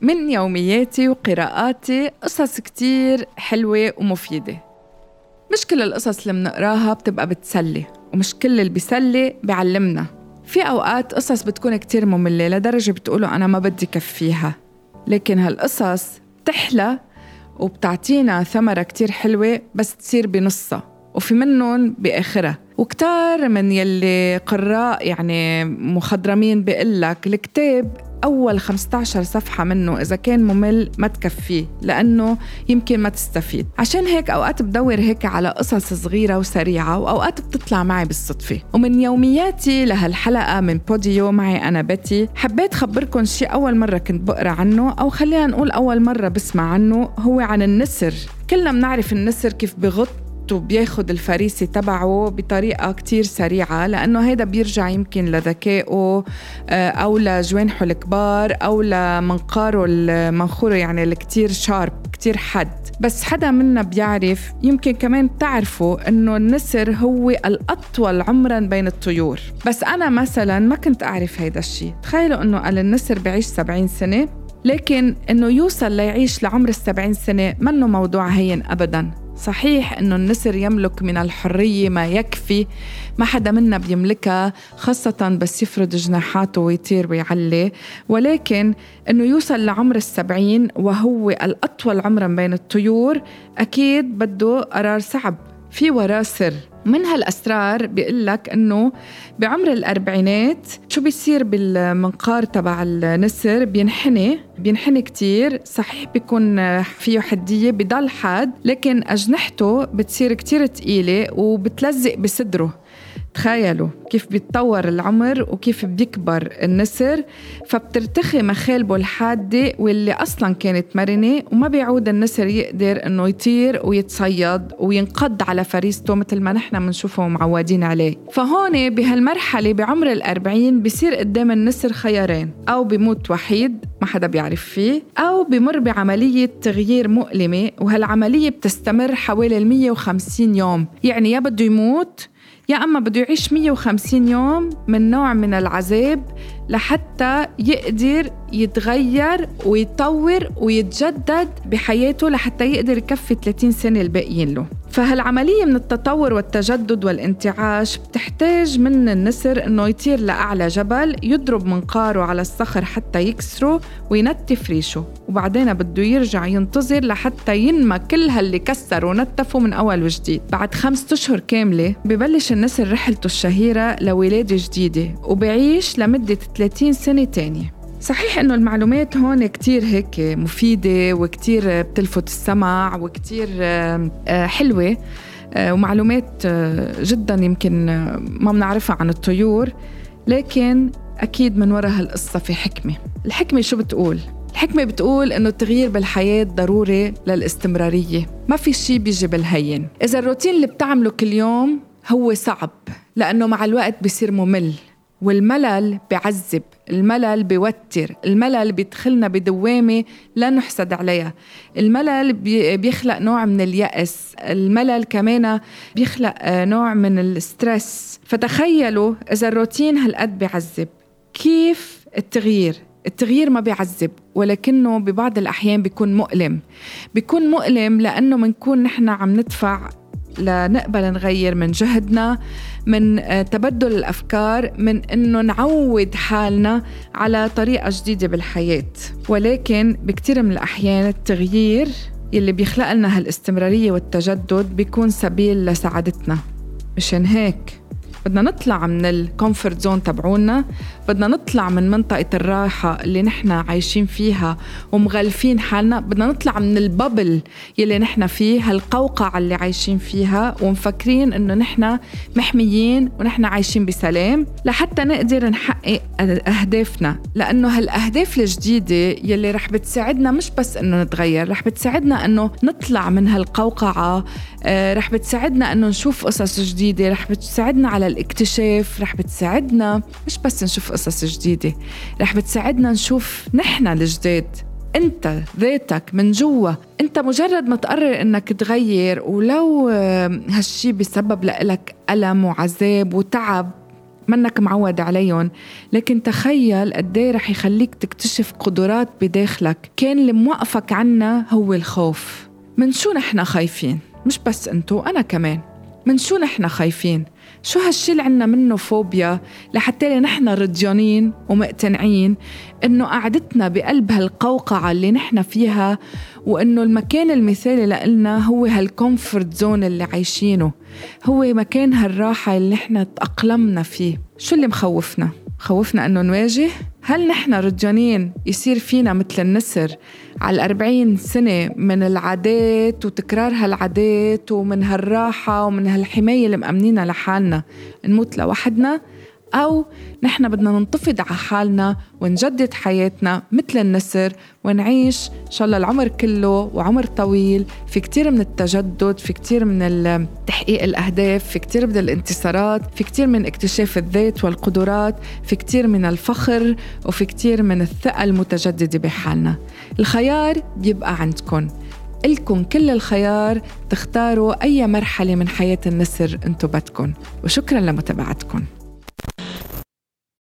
من يومياتي وقراءاتي قصص كتير حلوة ومفيدة. مش كل القصص اللي منقراها بتبقى بتسلي ومش كل اللي بيسلي بيعلمنا. في أوقات قصص بتكون كتير مملة لدرجة بتقولوا أنا ما بدي كفيها. لكن هالقصص بتحلى وبتعطينا ثمرة كتير حلوة بس تصير بنصها وفي منهم بآخرها. وكتار من يلي قراء يعني مخضرمين بيقول لك الكتاب أول 15 صفحة منه إذا كان ممل ما تكفيه لأنه يمكن ما تستفيد. عشان هيك أوقات بدور هيك على قصص صغيرة وسريعة وأوقات بتطلع معي بالصدفة. ومن يومياتي لهالحلقة من بوديو معي أنا بتي حبيت خبركم شيء أول مرة كنت بقرأ عنه أو خلينا نقول أول مرة بسمع عنه هو عن النسر. كلنا بنعرف النسر كيف بغط وبياخد الفريسة تبعه بطريقة كتير سريعة لأنه هيدا بيرجع يمكن لذكائه آه، أو لجوانحه الكبار أو لمنقاره المنخوره يعني الكتير شارب كتير حد بس حدا منا بيعرف يمكن كمان بتعرفوا إنه النسر هو الأطول عمرا بين الطيور. بس أنا مثلا ما كنت أعرف هيدا الشيء. تخيلوا إنه قال النسر بعيش 70 سنة لكن إنه يوصل ليعيش لعمر السبعين سنة منه موضوع هين ابدا. صحيح إنه النسر يملك من الحرية ما يكفي. ما حدا منا بيملكها خاصة بس يفرد جناحاته ويطير ويعلي. ولكن إنه يوصل لعمر السبعين وهو الأطول عمرا بين الطيور أكيد بده قرار صعب. في وراه سر. من هالأسرار بيقول لك إنه بعمر الأربعينات شو بيصير بالمنقار تبع النسر؟ بينحني بينحني كتير. صحيح بيكون فيه حدية بضل حاد لكن أجنحته بتصير كتير تقيلة وبتلزق بصدره. تخيلوا كيف بيتطور العمر وكيف بيكبر النسر فبترتخي مخالبه الحادة واللي أصلا كانت مرنة وما بيعود النسر يقدر إنه يطير ويتصيد وينقض على فريسته مثل ما نحن بنشوفه معودين عليه. فهون بهالمرحلة بعمر الأربعين بصير قدام النسر خيارين أو بيموت وحيد ما حدا بيعرف فيه أو بمر بعملية تغيير مؤلمة وهالعملية بتستمر حوالي 150 يوم يعني يا بده يموت يا أما بده يعيش 150 يوم من نوع من العذاب لحتى يقدر يتغير ويطور ويتجدد بحياته لحتى يقدر يكفي 30 سنة الباقيين له. فهالعملية من التطور والتجدد والانتعاش بتحتاج من النسر انه يطير لأعلى جبل يضرب منقاره على الصخر حتى يكسره وينتف ريشه وبعدين بده يرجع ينتظر لحتى ينمى كل هاللي كسر ونتفه من أول وجديد. بعد خمسة أشهر كاملة ببلش النسر رحلته الشهيرة لولادة جديدة وبعيش لمدة 30 سنة تانية. صحيح إنه المعلومات هون كتير هيك مفيدة وكتير بتلفت السمع وكتير آه، حلوة آه، ومعلومات آه، جدا يمكن ما بنعرفها عن الطيور لكن أكيد من وراء هالقصة في حكمة. الحكمة شو بتقول؟ الحكمة بتقول إنه التغيير بالحياة ضروري للاستمرارية. ما في شيء بيجي بالهين. إذا الروتين اللي بتعمله كل يوم هو صعب لأنه مع الوقت بصير ممل. والملل بعذب الملل بيوتر الملل بيدخلنا بدوامة لا نحسد عليها. الملل بيخلق نوع من اليأس الملل كمان بيخلق آه، نوع من الستريس. فتخيلوا إذا الروتين هالقد بيعذب كيف التغيير؟ التغيير ما بيعذب ولكنه ببعض الأحيان بيكون مؤلم. بيكون مؤلم لأنه منكون نحن عم ندفع لنقبل نغير من جهدنا من آه، تبدل الأفكار من إنه نعود حالنا على طريقة جديدة بالحياة. ولكن بكثير من الأحيان التغيير يلي بيخلق لنا هالاستمرارية والتجدد بيكون سبيل لسعادتنا. مشان هيك بدنا نطلع من ال comfort zone تبعونا بدنا نطلع من منطقة الراحة اللي نحن عايشين فيها ومغلفين حالنا بدنا نطلع من ال bubble يلي نحن فيه هالقوقعة اللي عايشين فيها ومفكرين إنه نحن محميين ونحن عايشين بسلام لحتى نقدر نحقق أهدافنا. لأنه هالأهداف الجديدة يلي رح بتساعدنا مش بس إنه نتغير رح بتساعدنا إنه نطلع من هالقوقعة آه، رح بتساعدنا إنه نشوف قصص جديدة رح بتساعدنا على الاكتشاف رح بتساعدنا. مش بس نشوف قصص جديدة رح بتساعدنا نشوف نحن الجداد. انت ذاتك من جوا. انت مجرد ما تقرر انك تغير ولو هالشي بسبب لك ألم وعذاب وتعب منك معود عليهم. لكن تخيل قد إيه رح يخليك تكتشف قدرات بداخلك. كان اللي موقفك عنا هو الخوف. من شو نحن خايفين؟ مش بس انتو أنا كمان. من شو نحن خايفين؟ شو هالشي اللي عنا منه فوبيا لحتى نحن رضيانين ومقتنعين إنه قعدتنا بقلب هالقوقعة اللي نحن فيها وإنه المكان المثالي لإلنا هو هال comfort zone اللي عايشينه. هو مكان هالراحة اللي نحن تأقلمنا فيه. شو اللي مخوفنا؟ خوفنا إنه نواجه هل نحن رجانين يصير فينا مثل النسر على الأربعين سنة من العادات وتكرار هالعادات ومن هالراحة ومن هالحماية اللي مأمنينها لحالنا؟ نموت لوحدنا؟ أو نحن بدنا ننتفض على حالنا ونجدد حياتنا مثل النسر ونعيش إن شاء الله العمر كله وعمر طويل في كتير من التجدد في كتير من تحقيق الأهداف في كتير من الانتصارات في كتير من اكتشاف الذات والقدرات في كتير من الفخر وفي كتير من الثقة المتجددة بحالنا. الخيار بيبقى عندكم. إلكم كل الخيار تختاروا أي مرحلة من حياة النسر أنتو بدكم. وشكرا لمتابعتكم.